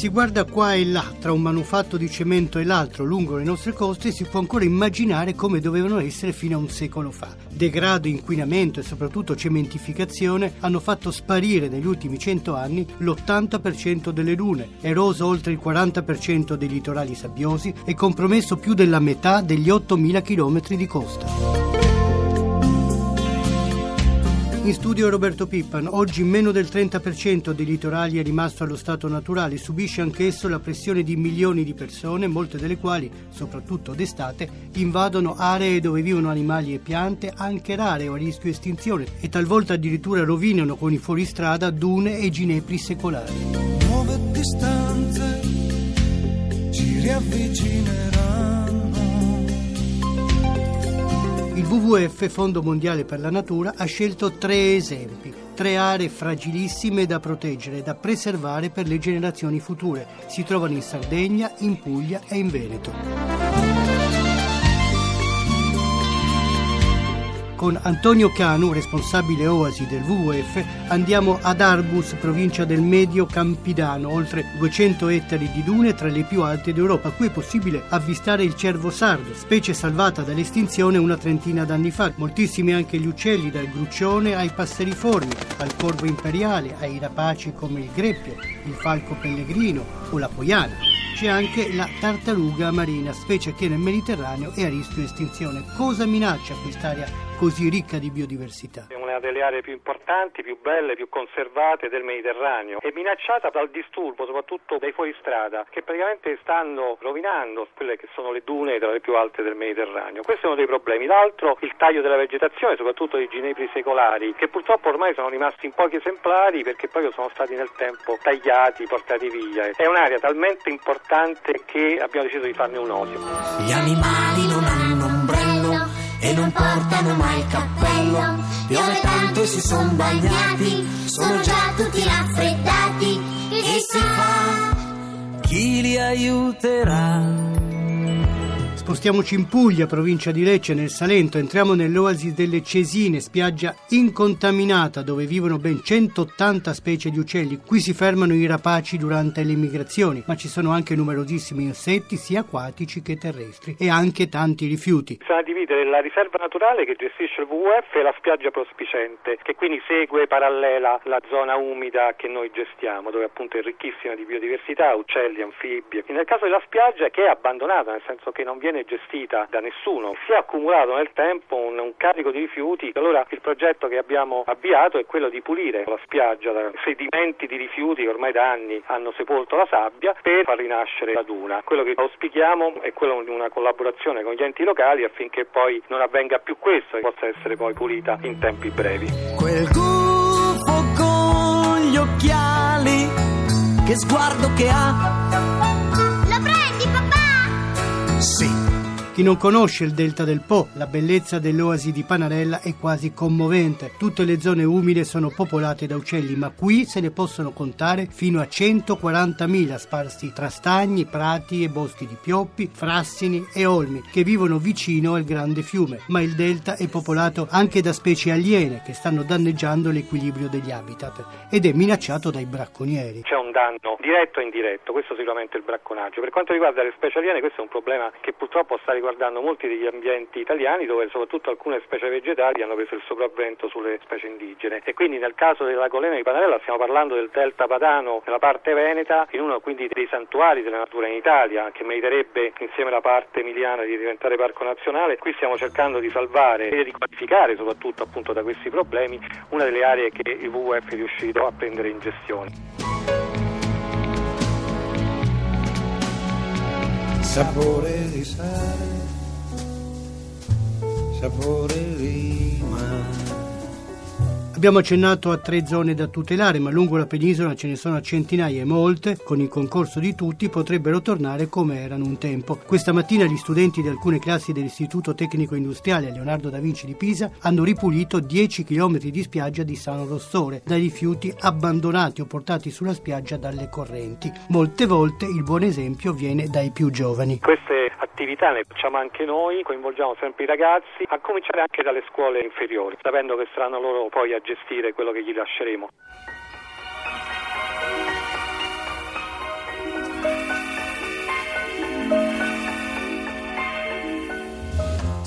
Si guarda qua e là tra un manufatto di cemento e l'altro lungo le nostre coste si può ancora immaginare come dovevano essere fino a un secolo fa. Degrado, inquinamento e soprattutto cementificazione hanno fatto sparire negli ultimi cento anni l'80% delle dune, eroso oltre il 40% dei litorali sabbiosi e compromesso più della metà degli 8.000 km di costa. In studio Roberto Pippan. Oggi meno del 30% dei litorali è rimasto allo stato naturale, subisce anch'esso la pressione di milioni di persone, molte delle quali, soprattutto d'estate, invadono aree dove vivono animali e piante, anche rare o a rischio estinzione, e talvolta addirittura rovinano con i fuoristrada dune e ginepri secolari. Nuove distanze ci riavvicineranno WWF, Fondo Mondiale per la Natura, ha scelto tre esempi, tre aree fragilissime da proteggere e da preservare per le generazioni future. Si trovano in Sardegna, in Puglia e in Veneto. Con Antonio Canu, responsabile Oasi del WWF, andiamo ad Arbus, provincia del Medio Campidano, oltre 200 ettari di dune tra le più alte d'Europa. Qui è possibile avvistare il cervo sardo, specie salvata dall'estinzione una trentina d'anni fa. Moltissimi anche gli uccelli, dal gruccione ai passeriformi, al corvo imperiale, ai rapaci come il greppio, il falco pellegrino o la poiana. C'è anche la tartaruga marina, specie che nel Mediterraneo è a rischio estinzione. Cosa minaccia quest'area così ricca di biodiversità. È una delle aree più importanti, più belle, più conservate del Mediterraneo. È minacciata dal disturbo, soprattutto dai fuoristrada, che praticamente stanno rovinando quelle che sono le dune tra le più alte del Mediterraneo. Questo è uno dei problemi. L'altro, il taglio della vegetazione, soprattutto dei ginepri secolari, che purtroppo ormai sono rimasti in pochi esemplari perché poi sono stati nel tempo tagliati, portati via. È un'area talmente importante che abbiamo deciso di farne un osio. Gli animali non hanno e non portano mai il cappello. Piove tanto e si sono bagnati, sono già tutti raffreddati. Che si fa? Chi li aiuterà? Spostiamoci in Puglia, provincia di Lecce, nel Salento. Entriamo nell'oasi delle Cesine, spiaggia incontaminata dove vivono ben 180 specie di uccelli. Qui si fermano i rapaci durante le migrazioni, ma ci sono anche numerosissimi insetti, sia acquatici che terrestri, e anche tanti rifiuti. Bisogna dividere la riserva naturale che gestisce il WWF e la spiaggia prospicente, che quindi segue parallela la zona umida che noi gestiamo, dove appunto è ricchissima di biodiversità, uccelli, anfibi. Nel caso della spiaggia che è abbandonata, nel senso che non viene viene gestita da nessuno. Si è accumulato nel tempo un, un carico di rifiuti, allora il progetto che abbiamo avviato è quello di pulire la spiaggia da sedimenti di rifiuti che ormai da anni hanno sepolto la sabbia per far rinascere la duna. Quello che auspichiamo è quello di una collaborazione con gli enti locali affinché poi non avvenga più questo e possa essere poi pulita in tempi brevi. Quel gufo con gli occhiali, che sguardo che ha Sí. Chi non conosce il delta del Po, la bellezza dell'oasi di Panarella è quasi commovente. Tutte le zone umide sono popolate da uccelli, ma qui se ne possono contare fino a 140.000 sparsi tra stagni, prati e boschi di pioppi, frassini e olmi che vivono vicino al grande fiume. Ma il delta è popolato anche da specie aliene che stanno danneggiando l'equilibrio degli habitat ed è minacciato dai bracconieri. C'è un danno diretto e indiretto, questo sicuramente è il bracconaggio. Per quanto riguarda le specie aliene, questo è un problema che purtroppo sta riguardando riguardando molti degli ambienti italiani dove soprattutto alcune specie vegetali hanno preso il sopravvento sulle specie indigene e quindi nel caso della golena di Panarella stiamo parlando del delta padano nella parte veneta, in uno quindi dei santuari della natura in Italia che meriterebbe insieme alla parte emiliana di diventare parco nazionale. Qui stiamo cercando di salvare e di qualificare soprattutto appunto da questi problemi una delle aree che il WWF è riuscito a prendere in gestione. sapore di sale, sapore di mare. Abbiamo accennato a tre zone da tutelare, ma lungo la penisola ce ne sono centinaia e molte, con il concorso di tutti, potrebbero tornare come erano un tempo. Questa mattina gli studenti di alcune classi dell'Istituto Tecnico Industriale Leonardo da Vinci di Pisa hanno ripulito 10 km di spiaggia di San Rossore dai rifiuti abbandonati o portati sulla spiaggia dalle correnti. Molte volte il buon esempio viene dai più giovani. Queste attività le facciamo anche noi, coinvolgiamo sempre i ragazzi, a cominciare anche dalle scuole inferiori, sapendo che saranno loro poi a gestire quello che gli lasceremo.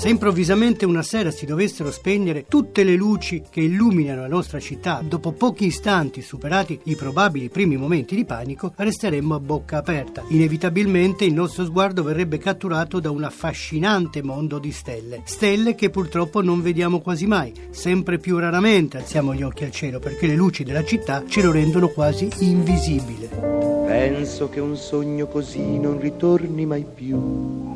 Se improvvisamente una sera si dovessero spegnere tutte le luci che illuminano la nostra città, dopo pochi istanti, superati i probabili primi momenti di panico, resteremmo a bocca aperta. Inevitabilmente il nostro sguardo verrebbe catturato da un affascinante mondo di stelle. Stelle che purtroppo non vediamo quasi mai. Sempre più raramente alziamo gli occhi al cielo perché le luci della città ce lo rendono quasi invisibile. Penso che un sogno così non ritorni mai più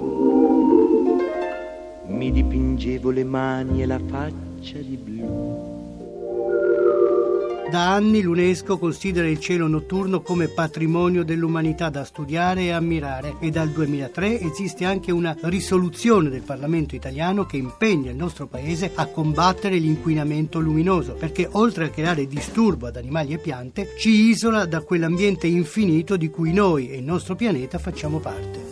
mi dipingevo le mani e la faccia di blu. Da anni l'UNESCO considera il cielo notturno come patrimonio dell'umanità da studiare e ammirare e dal 2003 esiste anche una risoluzione del Parlamento italiano che impegna il nostro paese a combattere l'inquinamento luminoso perché oltre a creare disturbo ad animali e piante ci isola da quell'ambiente infinito di cui noi e il nostro pianeta facciamo parte.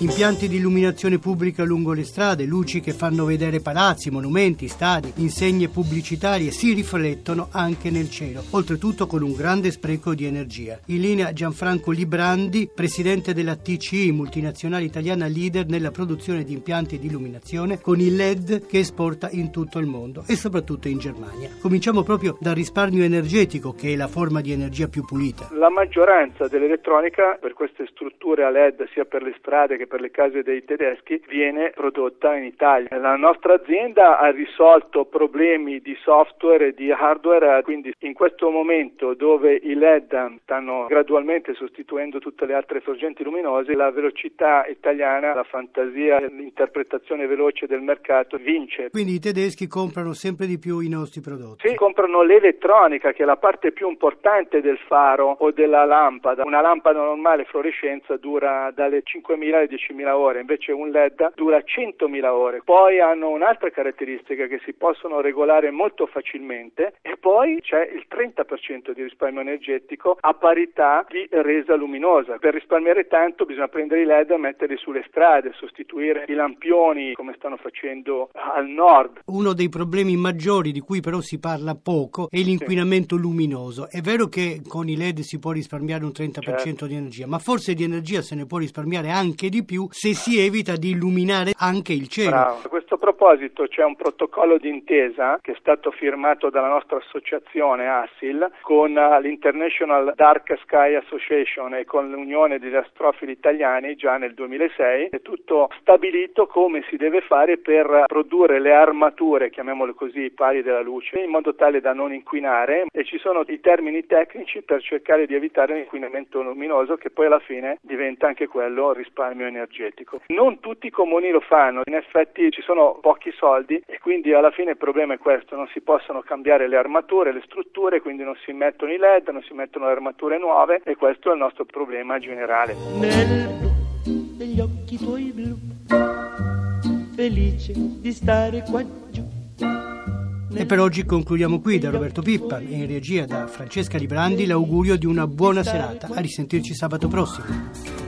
Impianti di illuminazione pubblica lungo le strade, luci che fanno vedere palazzi, monumenti, stadi, insegne pubblicitarie si riflettono anche nel cielo, oltretutto con un grande spreco di energia. In linea Gianfranco Librandi, presidente della TCI, multinazionale italiana leader nella produzione di impianti di illuminazione con il LED che esporta in tutto il mondo e soprattutto in Germania. Cominciamo proprio dal risparmio energetico che è la forma di energia più pulita. La maggioranza dell'elettronica per queste strutture a LED sia per le strade che per le case dei tedeschi viene prodotta in Italia. La nostra azienda ha risolto problemi di software e di hardware, quindi in questo momento dove i LED stanno gradualmente sostituendo tutte le altre sorgenti luminose, la velocità italiana, la fantasia, l'interpretazione veloce del mercato vince. Quindi i tedeschi comprano sempre di più i nostri prodotti? Sì, comprano l'elettronica che è la parte più importante del faro o della lampada. Una lampada normale fluorescenza dura dalle 5.000 alle 10.000 ore, invece un LED dura 100.000 ore. Poi hanno un'altra caratteristica che si possono regolare molto facilmente e poi c'è il 30% di risparmio energetico a parità di resa luminosa. Per risparmiare tanto bisogna prendere i LED e metterli sulle strade, sostituire i lampioni come stanno facendo al nord. Uno dei problemi maggiori di cui però si parla poco è l'inquinamento sì. luminoso. È vero che con i LED si può risparmiare un 30% certo. di energia, ma forse di energia se ne può risparmiare anche di più se si evita di illuminare anche il cielo. Bravo. A questo proposito c'è un protocollo d'intesa che è stato firmato dalla nostra associazione ASIL con uh, l'International Dark Sky Association e con l'Unione degli Astrofili Italiani già nel 2006. È tutto stabilito come si deve fare per produrre le armature, chiamiamole così, pari della luce, in modo tale da non inquinare e ci sono i termini tecnici per cercare di evitare l'inquinamento luminoso che poi alla fine diventa anche quello risparmio energetico energetico. Non tutti i comuni lo fanno, in effetti ci sono pochi soldi e quindi alla fine il problema è questo, non si possono cambiare le armature, le strutture, quindi non si mettono i LED, non si mettono le armature nuove e questo è il nostro problema generale. Nel blu degli occhi tuoi blu, felice di stare qua giù. E per oggi concludiamo qui da Roberto Pippa e in regia da Francesca Librandi l'augurio di una buona serata. A risentirci sabato prossimo.